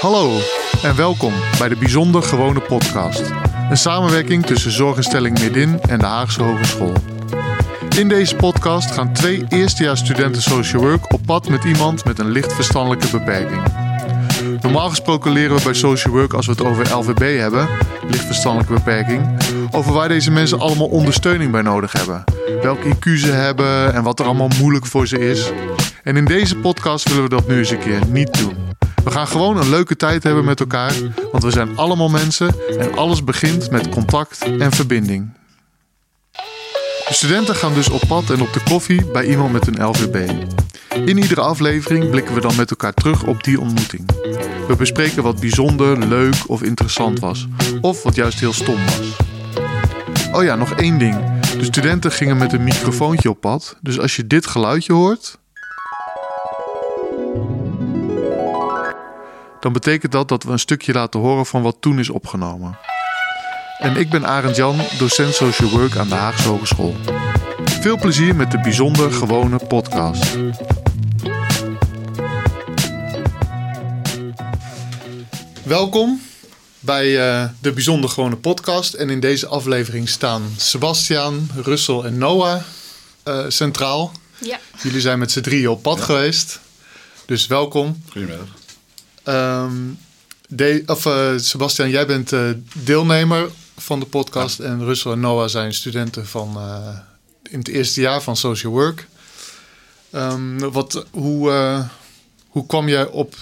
Hallo en welkom bij de Bijzonder Gewone Podcast. Een samenwerking tussen Zorginstelling Midin en de Haagse Hogeschool. In deze podcast gaan twee eerstejaarsstudenten social work op pad met iemand met een licht verstandelijke beperking. Normaal gesproken leren we bij social work als we het over LVB hebben, licht verstandelijke beperking, over waar deze mensen allemaal ondersteuning bij nodig hebben. Welke IQ ze hebben en wat er allemaal moeilijk voor ze is. En in deze podcast willen we dat nu eens een keer niet doen. We gaan gewoon een leuke tijd hebben met elkaar, want we zijn allemaal mensen en alles begint met contact en verbinding. De studenten gaan dus op pad en op de koffie bij iemand met een LVB. In iedere aflevering blikken we dan met elkaar terug op die ontmoeting. We bespreken wat bijzonder, leuk of interessant was, of wat juist heel stom was. Oh ja, nog één ding. De studenten gingen met een microfoontje op pad, dus als je dit geluidje hoort, dan betekent dat dat we een stukje laten horen van wat toen is opgenomen. En ik ben Arend Jan, docent social work aan de Haagse Hogeschool. Veel plezier met de bijzonder gewone podcast. Welkom bij eh, de bijzonder gewone podcast. En in deze aflevering staan Sebastian, Russell en Noah eh, centraal. Ja. Jullie zijn met z'n drieën op pad geweest. Dus welkom. Goedemiddag. Ehm, de, of, eh, Sebastian, jij bent eh, deelnemer van de podcast. En Russell en Noah zijn studenten van, eh, in het eerste jaar van Social Work. Ehm, wat, hoe, hoe kwam je op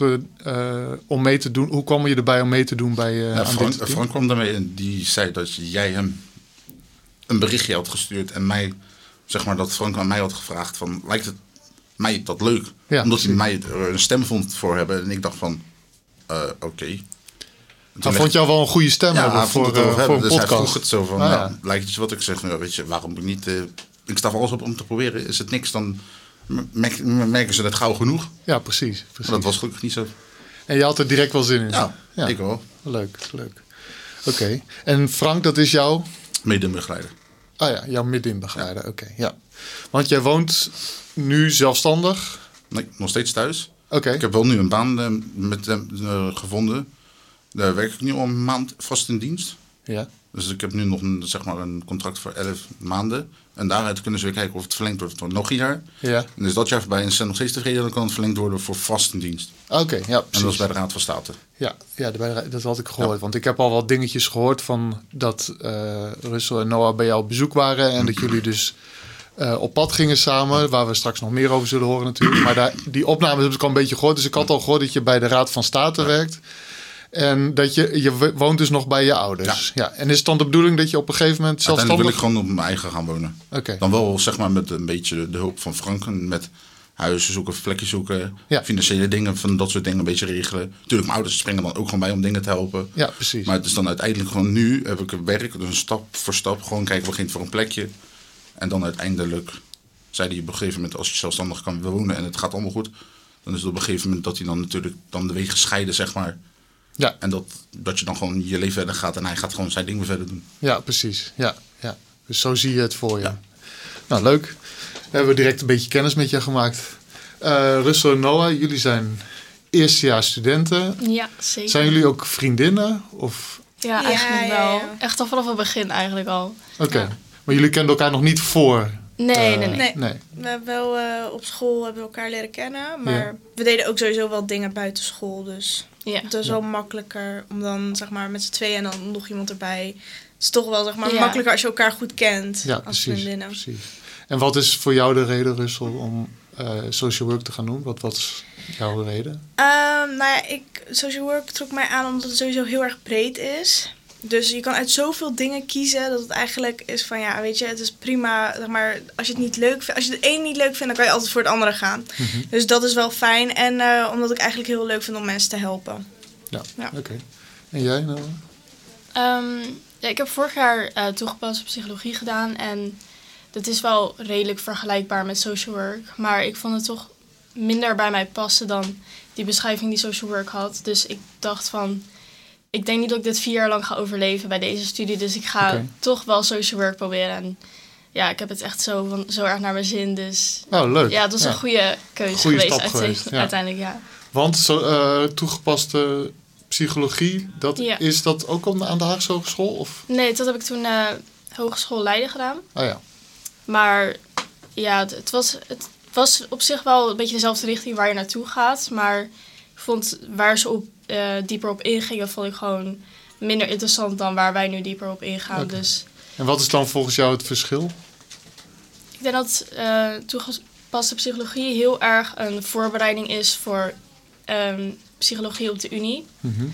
om mee te doen? Hoe kwam je erbij om mee te doen bij Ja, aan Frank? Frank kwam daarmee en die zei dat jij hem een berichtje had gestuurd en mij, zeg maar, dat Frank aan mij had gevraagd van, lijkt het mij dat leuk? Ja, Omdat hij mij er een stem vond voor hebben en ik dacht van, eh, oké. Toen Hij vond jou wel een goede stem ja, hebben hij voor, hebben, voor een dus hij podcast. vroeg het zo van, Ah, nou, ja. lijkt het wat ik zeg, nou, weet je, waarom ik niet, eh, ik sta voor alles op om te proberen, is het niks, dan merk- merken ze het gauw genoeg. Ja, precies. Maar dat was gelukkig niet zo. En je had er direct wel zin in. Ja, ik wel. Leuk, leuk. Oké. En Frank, dat is jouw Medebegeleider. Ah ja, jouw middenbegeleider. Oké, ja. Want jij woont nu zelfstandig. Nee, nog steeds thuis. Oké. Ik heb wel nu een baan eh, met hem eh, gevonden. Daar werk ik nu al een maand vast in dienst. Ja. Dus ik heb nu nog een, zeg maar een contract voor 11 maanden. En daaruit kunnen ze weer kijken of het verlengd wordt voor nog een jaar. Ja. En is dat jaar voorbij en ze zijn nog steeds tevreden, dan kan het verlengd worden voor vast in dienst. Oké, ja, En dat precies. is bij de Raad van State. Ja, ja dat had ik gehoord. Want ik heb al wat dingetjes gehoord van dat eh Russell en Noah bij jou op bezoek waren. En dat jullie dus eh, op pad gingen samen. Waar we straks nog meer over zullen horen natuurlijk. Maar daar, die opnames heb ik al een beetje gehoord. Dus ik had al gehoord dat je bij de Raad van State werkt. En dat je, je woont dus nog bij je ouders. Ja. En is het dan de bedoeling dat je op een gegeven moment Uiteindelijk wil zelfstandig... ik gewoon op mijn eigen gaan wonen. Oké. Dan wel zeg maar met een beetje de hulp van Frank. en Met huizen zoeken, plekjes zoeken, Ja. financiële dingen, van dat soort dingen een beetje regelen. Natuurlijk, mijn ouders springen dan ook gewoon bij om dingen te helpen. Ja, precies. Maar het is dan uiteindelijk gewoon nu heb ik werk, dus stap voor stap gewoon kijken, we beginnen voor een plekje. En dan uiteindelijk zei hij op een gegeven moment, als je zelfstandig kan wonen en het gaat allemaal goed, dan is het op een gegeven moment dat hij dan natuurlijk dan de wegen scheiden, zeg maar. Ja, En dat, dat je dan gewoon je leven verder gaat en hij gaat gewoon zijn ding weer verder doen. ja, precies. Ja, ja. Dus zo zie je het voor je. Ja. Nou, leuk. We hebben direct een beetje kennis met je gemaakt. Eh Russell en Noah, jullie zijn eerstejaars studenten. Ja, zeker. Zijn jullie ook vriendinnen? Of... Ja, Ja, eigenlijk ja, wel. Echt al vanaf het begin eigenlijk al. Oké. Ja. Maar jullie kenden elkaar nog niet voor? Nee, eh, nee, nee. Nee. We hebben wel eh, op school hebben we elkaar leren kennen, maar Ja. we deden ook sowieso wel dingen buiten school. Dus Ja. het is wel makkelijker om dan zeg maar met z'n tweeën en dan nog iemand erbij. Het is toch wel zeg maar Ja. makkelijker als je elkaar goed kent Ja, als precies, vriendinnen. precies. En wat is voor jou de reden, Russell, om eh, social work te gaan doen? Wat, wat is jouw reden? Ehm, nou ja, ik, social work trok mij aan omdat het sowieso heel erg breed is. Dus je kan uit zoveel dingen kiezen dat het eigenlijk is van ja, weet je, het is prima. Zeg maar, als je het niet leuk vindt, als je het een niet leuk vindt, dan kan je altijd voor het andere gaan. Mhm. Dus dat is wel fijn. En eh, omdat ik eigenlijk heel leuk vind om mensen te helpen. Ja, Ja. oké. En jij, nou? Ehm, ja, ik heb vorig jaar eh toegepaste psychologie gedaan. En dat is wel redelijk vergelijkbaar met social work. Maar ik vond het toch minder bij mij passen dan die beschrijving die social work had. Dus ik dacht van... Ik denk niet dat ik dit vier jaar lang ga overleven bij deze studie. Dus ik ga toch wel social work proberen. En ja, ik heb het echt zo, van, zo erg naar mijn zin. Dus Nou, leuk. ja, het was Ja. een goede keuze Goeie geweest, stap uite- geweest, ja. uiteindelijk. Ja. Want zo, eh, toegepaste psychologie, dat, Ja. is dat ook op- aan de Haagse Hogeschool? Of? Nee, dat heb ik toen eh Hogeschool Leiden gedaan. Oh ja, Maar ja, het, het was, het was op zich wel een beetje dezelfde richting waar je naartoe gaat. Maar ik vond waar ze op, eh, dieper op ingingen, vond ik gewoon minder interessant dan waar wij nu dieper op ingaan. Dus en wat is dan volgens jou het verschil? ik denk dat eh toegepaste psychologie heel erg een voorbereiding is voor ehm, psychologie op de Unie. Mhm.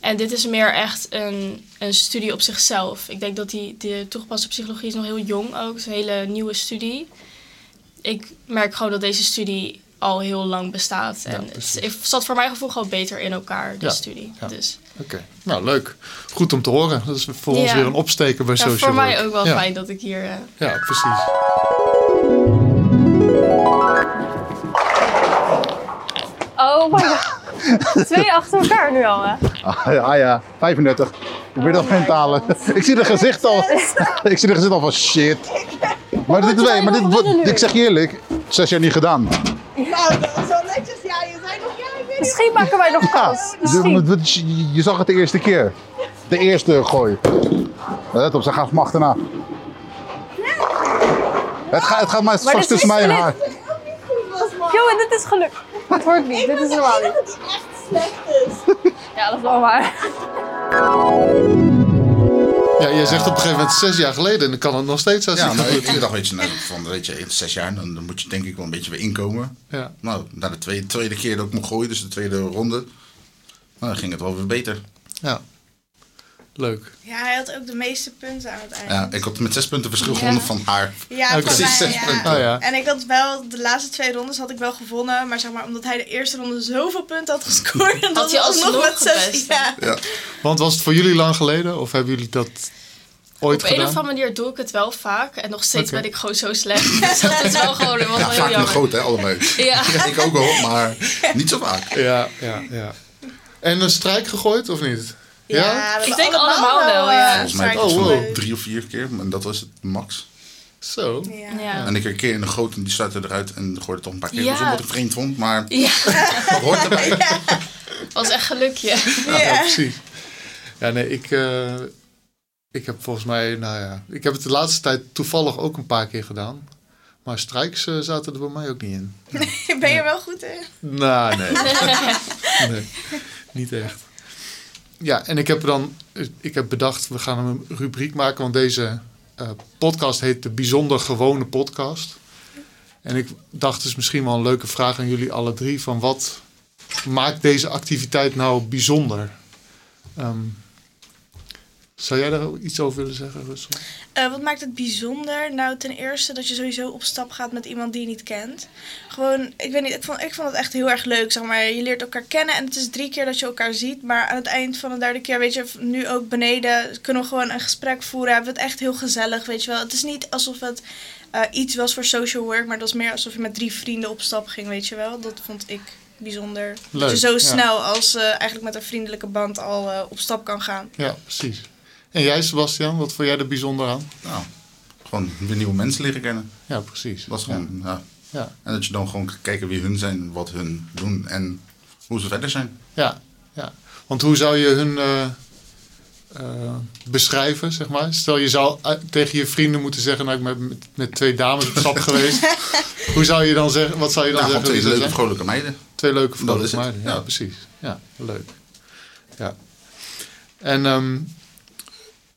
En dit is meer echt een, een studie op zichzelf. Ik denk dat die, de toegepaste psychologie is nog heel jong ook. Het is een hele nieuwe studie. Ik merk gewoon dat deze studie al heel lang bestaat. Ja, en precies. het zat voor mijn gevoel gewoon beter in elkaar, de Ja, studie. ja. Dus Oké, nou leuk. Goed om te horen. Dat is voor ons weer een opsteken bij ja, social voor mij work. ook wel ja. fijn dat ik hier... eh, Ja, precies. Oh my god. Twee achter elkaar nu al, hè? Ah ja, ah ja, 35. Probeer dat in te halen. Ik zie de gezicht al. Ik zie de gezicht al van shit. Maar dit, wij maar dit, ik zeg je eerlijk, zes jaar niet gedaan. Nou, dat is wel netjes. Ja, je zei nog, ja, ik weet niet. Misschien maken wij nog kans. Je, je zag het de eerste keer. De eerste gooi. Let op, ze gaan van me achterna. Het, gaat, het gaat maar tussen mij en haar. Joh, dit is geluk. Dit hoort niet. Dit is normaal niet. Dat het echt slecht is. Ja, dat is wel waar. Ja, jij zegt op een gegeven moment zes jaar geleden en dan kan het nog steeds als Ja, goed. ik dacht, weet je, nou, van, weet je, in zes jaar, dan, dan moet je denk ik wel een beetje weer inkomen. Ja. Nou, na de tweede, tweede keer dat ik mocht gooien, dus de tweede ronde, nou, dan ging het wel weer beter. ja, leuk. Ja, hij had ook de meeste punten aan het eind. Ja, ik had met zes punten verschil Ja. gewonnen van haar. Ja, Precies zes ja. punten. Oh ja. En ik had wel, de laatste twee rondes had ik wel gewonnen. Maar zeg maar, omdat hij de eerste ronde zoveel punten had gescoord. dat Had hij was alsnog nog met zes. Ja. Ja. Want was het voor jullie lang geleden of hebben jullie dat ooit op een gedaan? of andere manier doe ik het wel vaak. En nog steeds ben ik gewoon zo slecht. Dus dat is wel gewoon was Ja, wel heel vaak nog jammer. groot, hè, allebei. Ja. Ik ook wel, maar niet zo vaak. Ja, ja, ja. En een strijk gegooid of niet? Ja, we Ik denk allemaal eh, wel, ja. Volgens mij Oh, het wow. wel drie of vier keer, en dat was het max. Zo. Ja. Ja. En ik een keer in de grote en die sluitte eruit en gooide toch een paar keer. Ja. Ik vreemd vond, maar ja, dat hoort erbij. was echt gelukje. Ja, precies. Ja, nee, ik, eh, ik heb volgens mij, nou ja, ik heb het de laatste tijd toevallig ook een paar keer gedaan. Maar strijks eh, zaten er bij mij ook niet in. Ben je er wel goed in? Nou, nee. nee. Niet echt. Ja, en ik heb dan, ik heb bedacht, we gaan een rubriek maken, want deze eh, podcast heet de Bijzonder Gewone Podcast. En ik dacht, is misschien wel een leuke vraag aan jullie alle drie, van wat maakt deze activiteit nou bijzonder? Ehm, zou jij daar iets over willen zeggen, Russel? Eh, wat maakt het bijzonder? Nou, ten eerste dat je sowieso op stap gaat met iemand die je niet kent. Gewoon, ik weet niet, ik vond, ik vond het echt heel erg leuk, zeg maar. Je leert elkaar kennen en het is drie keer dat je elkaar ziet. Maar aan het eind van de derde keer, weet je, nu ook beneden, kunnen we gewoon een gesprek voeren. Hebben we het echt heel gezellig, weet je wel. Het is niet alsof het eh, iets was voor social work, maar het was meer alsof je met drie vrienden op stap ging, weet je wel. Dat vond ik bijzonder. dat Leuk, je zo ja. snel als eh, eigenlijk met een vriendelijke band al op stap kan gaan. Ja, precies. En jij, Sebastian, wat vond jij er bijzonder aan? Nou, gewoon weer nieuwe mensen leren kennen. Ja, precies. Dat is gewoon, ja. Ja, En dat je dan gewoon kijken wie hun zijn, wat hun doen en hoe ze verder zijn. ja, ja. Want hoe zou je hun eh, eh, beschrijven, zeg maar? Stel, je zou eh, tegen je vrienden moeten zeggen... nou, ik ben met, met twee dames op stap geweest. Hoe zou je dan zeggen? Wat zou je dan Nou, zeggen? twee leuke, vrolijke meiden. Twee leuke vrolijke meiden. Ja, ja. precies. Ja, leuk. Ja. En ehm,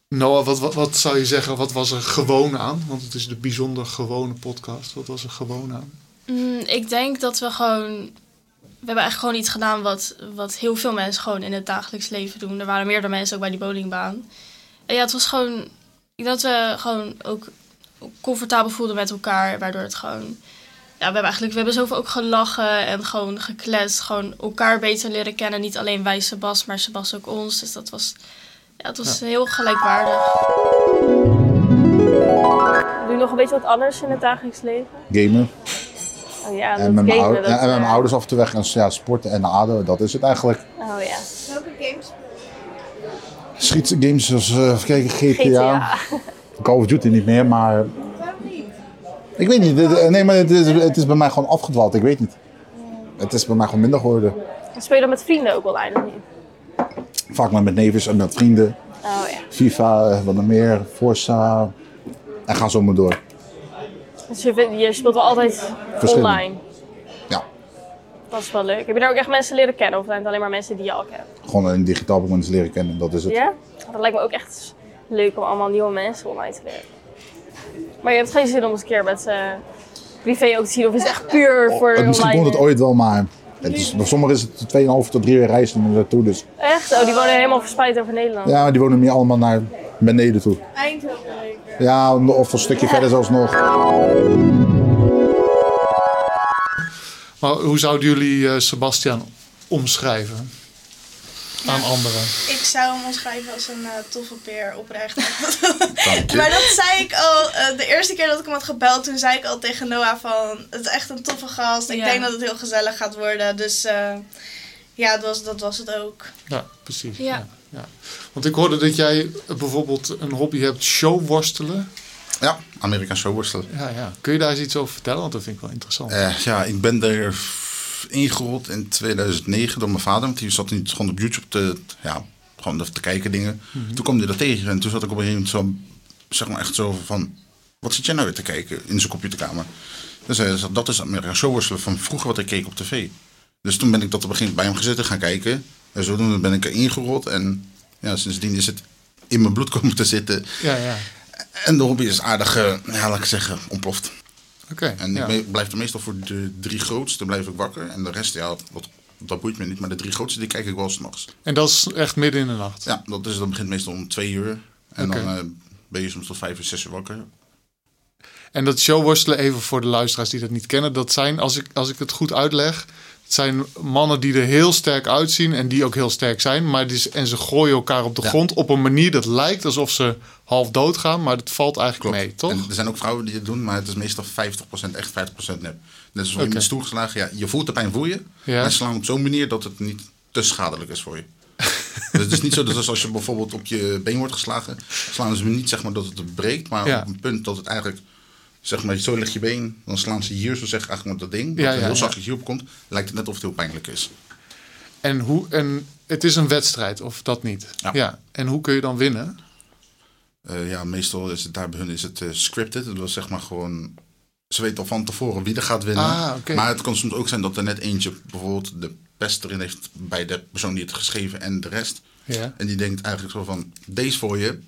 Noah, wat, wat, wat zou je zeggen? Wat was er gewoon aan? Want het is de bijzonder gewone podcast. Wat was er gewoon aan? Mm, ik denk dat we gewoon. We hebben eigenlijk gewoon iets gedaan wat, wat heel veel mensen gewoon in het dagelijks leven doen. Er waren meerdere mensen ook bij die bowlingbaan. En ja, het was gewoon. Ik denk dat we gewoon ook comfortabel voelden met elkaar. Waardoor het gewoon. Ja, we hebben eigenlijk we hebben zoveel ook gelachen en gewoon gekletst. Gewoon elkaar beter leren kennen. Niet alleen wij Sebas, maar Sebas ook ons. Dus dat was. Ja, het was heel gelijkwaardig. Doe je nog een beetje wat anders in het dagelijks leven? Gamen. Oh ja, dat En met, mijn, gamen, dat, en met mijn eh, ouders af en toe weg. En ja, sporten en ADO, dat is het eigenlijk. Oh ja, Welke games? Schietgames zoals uh, even kijken, GTA. GTA. Call of Duty niet meer, maar... Ik weet niet. dit- Nee, maar het is, het is bij mij gewoon afgedwaald. Ik weet niet. Het is bij mij gewoon minder geworden. Speel je dan met vrienden ook wel eigenlijk niet? Vaak maar met nevens en met vrienden. Oh ja. FIFA, eh, wat nog meer, Forza. En ga zo maar door. Dus je, vindt- je speelt wel altijd online. Ja, Dat is wel leuk. Heb je daar ook echt mensen leren kennen? Of zijn het alleen maar mensen die je al kent? gewoon een digitaal mensen leren kennen. Dat is het. Ja? Dat lijkt me ook echt leuk om allemaal nieuwe mensen online te leren. Maar je hebt geen zin om eens een keer met ze privé ook te zien? Of is het echt puur voor Eh, Misschien online? komt het ooit wel, maar het is, bij sommigen is het 2,5 tot 3 uur reizen naartoe. Dus Echt? Oh, die wonen helemaal verspreid over Nederland. ja, die wonen meer allemaal naar beneden toe. Eindhoven. Ja, of een stukje verder zelfs nog. Maar hoe zouden jullie eh, Sebastian omschrijven aan anderen? Ik zou hem omschrijven als een eh, toffe peer, oprecht. Maar dat zei ik al, eh, de eerste keer dat ik hem had gebeld, toen zei ik al tegen Noah van, het is echt een toffe gast. Ik Ja. denk dat het heel gezellig gaat worden. Dus eh, ja, dat was, dat was het ook. Ja, precies. Ja. Ja. ja. Want ik hoorde dat jij bijvoorbeeld een hobby hebt, showworstelen. Ja, Amerikaans showworstelen. Ja, ja. Kun je daar eens iets over vertellen? Want dat vind ik wel interessant. Ja, ik ben er ingerold in 2009 door mijn vader. Want die zat niet gewoon op YouTube te, ja, gewoon te kijken dingen. Toen kwam hij dat tegen en toen zat ik op een gegeven moment zo, zeg maar echt zo van... Wat zit jij nou weer te kijken in zijn computerkamer? Dus hij zei, dat is Amerikaans showworstelen van vroeger wat ik keek op tv. Dus toen ben ik dat op een gegeven moment bij hem gezeten gaan kijken. En zodoende ben ik er ingerold. En ja, sindsdien is het in mijn bloed komen te zitten. Ja, ja. En de hobby is aardig, eh, ja, laat ik zeggen, ontploft. Oké. En ja. ik blijf er meestal voor de drie grootste blijf ik wakker. En de rest, ja, wat, dat boeit me niet. Maar de drie grootste, die kijk ik wel s'nachts. En dat is echt midden in de nacht. Ja, dat, is, dat begint meestal om twee uur. En dan eh, ben je soms tot vijf of zes uur wakker. En dat showworstelen, even voor de luisteraars die dat niet kennen, dat zijn, als ik, als ik het goed uitleg, het zijn mannen die er heel sterk uitzien en die ook heel sterk zijn. Maar die, en ze gooien elkaar op de Ja. grond op een manier dat lijkt alsof ze half dood gaan, maar dat valt eigenlijk mee, toch? En er zijn ook vrouwen die het doen, maar het is meestal 50% echt, 50% nep. Net als je Oké. met stoel geslagen, ja, je voelt de pijn, voel je. Ja. Maar ze slaan op zo'n manier dat het niet te schadelijk is voor je. dus het is niet zo dat als je bijvoorbeeld op je been wordt geslagen, slaan ze niet zeg maar dat het breekt, maar Ja. op een punt dat het eigenlijk, zeg maar, zo ligt je been, dan slaan ze hier zo zeg eigenlijk met dat ding, Ja, dat ja, heel zachtjes hierop komt, lijkt het net of het heel pijnlijk is. En, hoe, en het is een wedstrijd, of dat niet? Ja. En hoe kun je dan winnen? Eh, ja, meestal is het daar bij hun is het eh, scripted. Dat wil zeg maar gewoon. Ze weten al van tevoren wie er gaat winnen. Ah, oké. Maar het kan soms ook zijn dat er net eentje bijvoorbeeld de pest erin heeft bij de persoon die het geschreven en de rest. Ja. En die denkt eigenlijk zo van: deze voor je.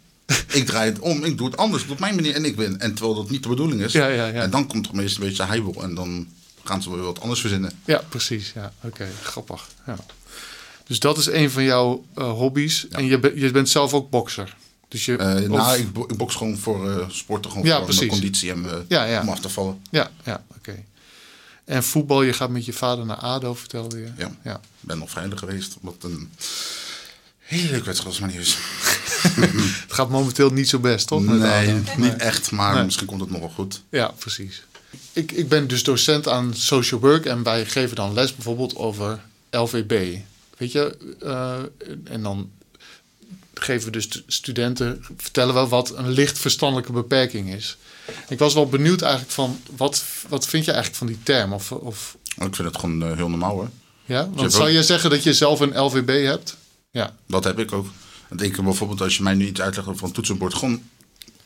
Ik draai het om, ik doe het anders, op mijn manier en ik win. En terwijl dat niet de bedoeling is. Ja, ja, ja. En dan komt er meestal een beetje heibel en dan gaan ze weer wat anders verzinnen. Ja, precies. Ja, oké, grappig. Ja. Dus dat is een van jouw eh, hobby's. En je, je bent zelf ook bokser. Dus je, of- nou, ik, bo- ik box gewoon voor eh sporten, gewoon Ja, voor mijn conditie en Ja, ja. om af te vallen. Ja, ja, oké. En voetbal, je gaat met je vader naar ADO, vertelde je. Ja. ja. Ik ben nog vrijdag geweest, wat een hele leuke wedstrijd was, maar niet is. Het gaat momenteel niet zo best, toch? met Nee, niet echt, maar Nee. misschien komt het nog wel goed. Ja, precies. Ik, ik ben dus docent aan social work en wij geven dan les bijvoorbeeld over LVB. Weet je, eh, en dan geven we dus stu- studenten, vertellen we wat een licht verstandelijke beperking is. Ik was wel benieuwd eigenlijk van, wat, wat vind je eigenlijk van die term? Of, of, Ik vind het gewoon eh, heel normaal hoor. ja? Want zou je zeggen dat je zelf een LVB hebt? Ja, Dat heb ik ook. Ik bijvoorbeeld, als je mij nu iets uitlegt over een toetsenbord, gewoon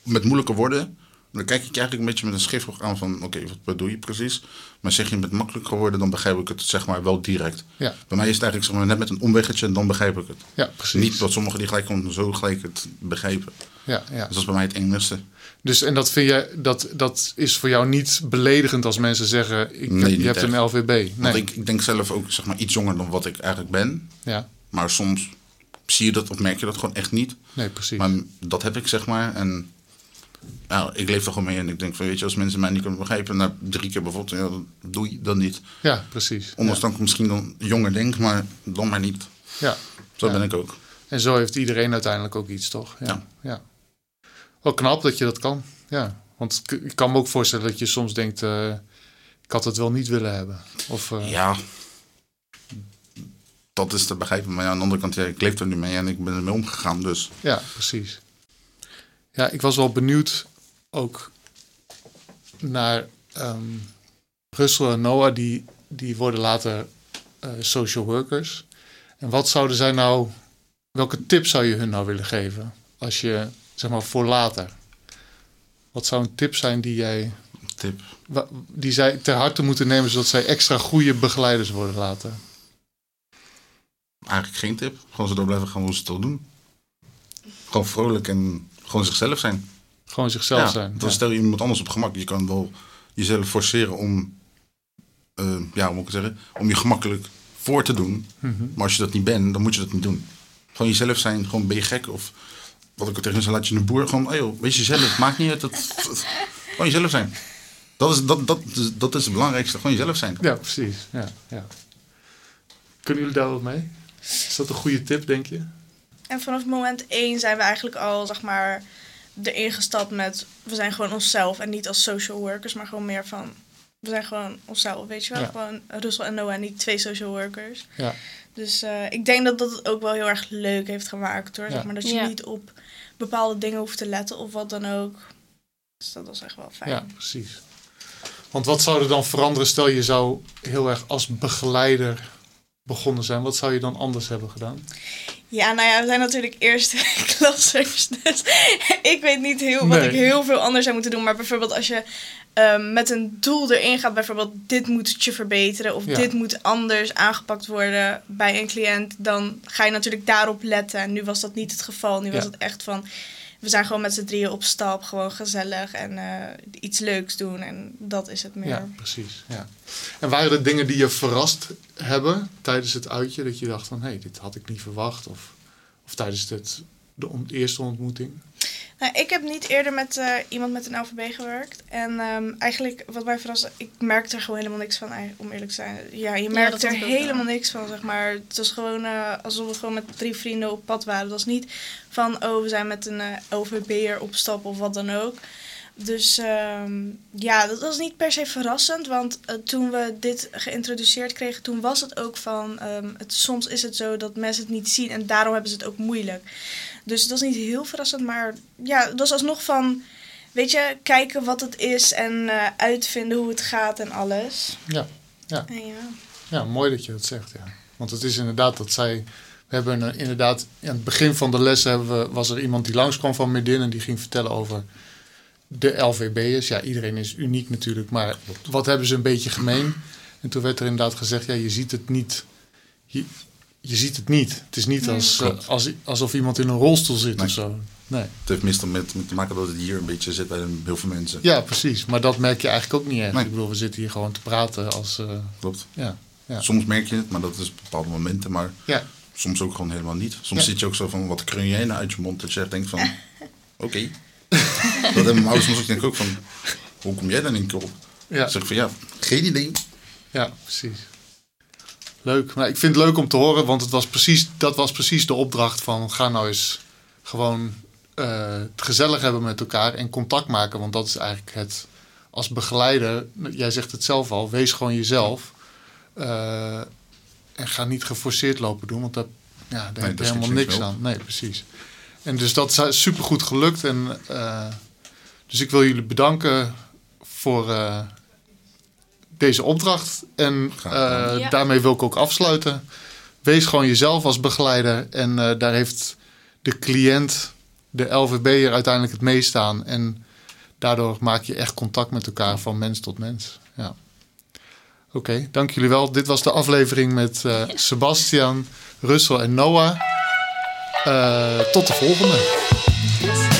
met moeilijke woorden, dan kijk ik eigenlijk een beetje met een schriftwoord aan van, oké, wat bedoel je precies? Maar zeg je met makkelijke woorden, dan begrijp ik het zeg maar wel direct. ja, Bij mij is het eigenlijk zeg maar, net met een omweggetje en dan begrijp ik het. ja precies. Niet dat sommigen die gelijk zo gelijk het begrijpen. Ja, ja. Dus dat is bij mij het enigste. Dus en dat vind jij, dat, dat is voor jou niet beledigend als mensen zeggen, ik, Nee, je hebt een. LVB. Nee. Want ik, ik denk zelf ook zeg maar, iets jonger dan wat ik eigenlijk ben. Ja, Maar soms zie je dat of merk je dat gewoon echt niet. nee, precies. Maar dat heb ik, zeg maar. En nou, ik leef er gewoon mee. En ik denk van, weet je, als mensen mij niet kunnen begrijpen... na drie keer bijvoorbeeld, ja, dan doe je dan niet. Ja, precies. Ondanks ja. dat ik misschien dan jonger denk, maar dan maar niet. Ja. Zo Ja. ben ik ook. En zo heeft iedereen uiteindelijk ook iets, toch? Ja. Ja. Wel knap dat je dat kan. Ja. Want ik- ik kan me ook voorstellen dat je soms denkt, eh, ik had het wel niet willen hebben. Of, eh, Ja, dat is te begrijpen. Maar ja, aan de andere kant, ja, ik leef er nu mee en ik ben ermee omgegaan. Dus Ja, precies. Ja, ik was wel benieuwd ook naar Russell en Noah, die, die worden later eh, social workers. En wat zouden zij nou welke tip zou je hun nou willen geven? Als je, zeg maar, voor later. Wat zou een tip zijn die jij, Tip. die zij ter harte moeten nemen, zodat zij extra goede begeleiders worden later? Eigenlijk geen tip. Gewoon zo door blijven gaan hoe ze het al doen. Gewoon vrolijk en gewoon zichzelf zijn. Gewoon zichzelf ja, zijn. Dan Ja. stel je iemand anders op gemak. Je kan wel jezelf forceren om, eh, ja, hoe moet ik het zeggen, om je gemakkelijk voor te doen. Mhm. Maar als je dat niet bent, dan moet je dat niet doen. Gewoon jezelf zijn, gewoon ben je gek of wat ik er tegen zei, laat je een boer gewoon, oh joh, wees jezelf, maakt niet uit. Dat, dat- gewoon jezelf zijn. Dat is, dat, dat, dat is het belangrijkste, gewoon jezelf zijn. Ja, precies. Ja, ja. Kunnen jullie daar wat mee? Is dat een goede tip, denk je? En vanaf moment één zijn we eigenlijk al, zeg maar, erin gestapt met... We zijn gewoon onszelf en niet als social workers, maar gewoon meer van... We zijn gewoon onszelf, weet je wel? Ja. Gewoon Russell en Noah, niet twee social workers. Ja. Dus eh, ik denk dat dat het ook wel heel erg leuk heeft gemaakt, hoor. Ja. Zeg maar dat je Ja. niet op bepaalde dingen hoeft te letten of wat dan ook. Dus dat was echt wel fijn. Ja, precies. Want wat zou er dan veranderen? Stel je zou heel erg als begeleider begonnen zijn. Wat zou je dan anders hebben gedaan? Ja, nou ja, we zijn natuurlijk eerste klassers. Dus ik weet niet heel, wat ik heel veel anders zou moeten doen. Maar bijvoorbeeld als je ehm, met een doel erin gaat, bijvoorbeeld dit moet je verbeteren of Ja. dit moet anders aangepakt worden bij een cliënt, dan ga je natuurlijk daarop letten. En nu was dat niet het geval. Nu was het echt van, we zijn gewoon met z'n drieën op stap, gewoon gezellig en eh, iets leuks doen. En dat is het meer. Ja, precies. Ja. En waren er dingen die je verrast hebben tijdens het uitje? Dat je dacht van, hé, hey, dit had ik niet verwacht. Of, of tijdens het, de on- eerste ontmoeting. Nou, ik heb niet eerder met eh, iemand met een LVB gewerkt. En ehm, eigenlijk, wat mij verraste, ik merkte er gewoon helemaal niks van, ei- om eerlijk te zijn. Ja, je merkt er helemaal wel. niks van, zeg maar. Het was gewoon eh, alsof we gewoon met drie vrienden op pad waren. Het was niet van, oh, we zijn met een eh LVB'er op stap of wat dan ook. Dus ehm, ja, dat was niet per se verrassend, want eh, toen we dit geïntroduceerd kregen, toen was het ook van, ehm, het, soms is het zo dat mensen het niet zien en daarom hebben ze het ook moeilijk. Dus dat is niet heel verrassend, maar ja, het was alsnog van, weet je, kijken wat het is en eh, uitvinden hoe het gaat en alles. Ja, ja. En ja. ja, mooi dat je dat zegt. Ja. Want het is inderdaad dat zij... We hebben een- inderdaad... In het begin van de les hebben we, was er iemand die langskwam van Medin... en die ging vertellen over de LVB'ers. Ja, iedereen is uniek natuurlijk, maar wat hebben ze een beetje gemeen? En toen werd er inderdaad gezegd, ja, je ziet het niet. Je, je ziet het niet. Het is niet Nee. als, eh, als, alsof iemand in een rolstoel zit Nee. of zo. Nee. Het heeft meestal met, met te maken dat het hier een beetje zit bij een- heel veel mensen. Ja, precies. Maar dat merk je eigenlijk ook niet echt. Nee. Ik bedoel, we zitten hier gewoon te praten als... eh, Klopt. ja, ja. Soms merk je het, maar dat is op bepaalde momenten. Maar ja, soms ook gewoon helemaal niet. Soms Ja. zit je ook zo van, wat kreun jij nou uit je mond? Dat je echt denkt van, oké. dat hebben mijn ouders soms ook, denk ik ook van, hoe kom jij dan in keer op? ja. Dan zeg ik van, ja, geen idee. Ja, precies. Leuk. Maar ik vind het leuk om te horen, want het was precies, dat was precies de opdracht van ga nou eens gewoon eh, het gezellig hebben met elkaar en contact maken. Want dat is eigenlijk het als begeleider, jij zegt het zelf al, wees gewoon jezelf. Eh, en ga niet geforceerd lopen doen, want dat, ja, daar Nee, je daar schiet helemaal niks aan. Nee, precies. En dus dat is supergoed gelukt. En, eh, dus ik wil jullie bedanken voor deze opdracht. En eh, Ja. daarmee wil ik ook afsluiten. Wees gewoon jezelf als begeleider. En eh, daar heeft de cliënt, de LVB'er uiteindelijk het meest aan. En daardoor maak je echt contact met elkaar van mens tot mens. Ja. Oké, dank jullie wel. Dit was de aflevering met eh, Sebastian, Russell en Noah. Eh, tot de volgende.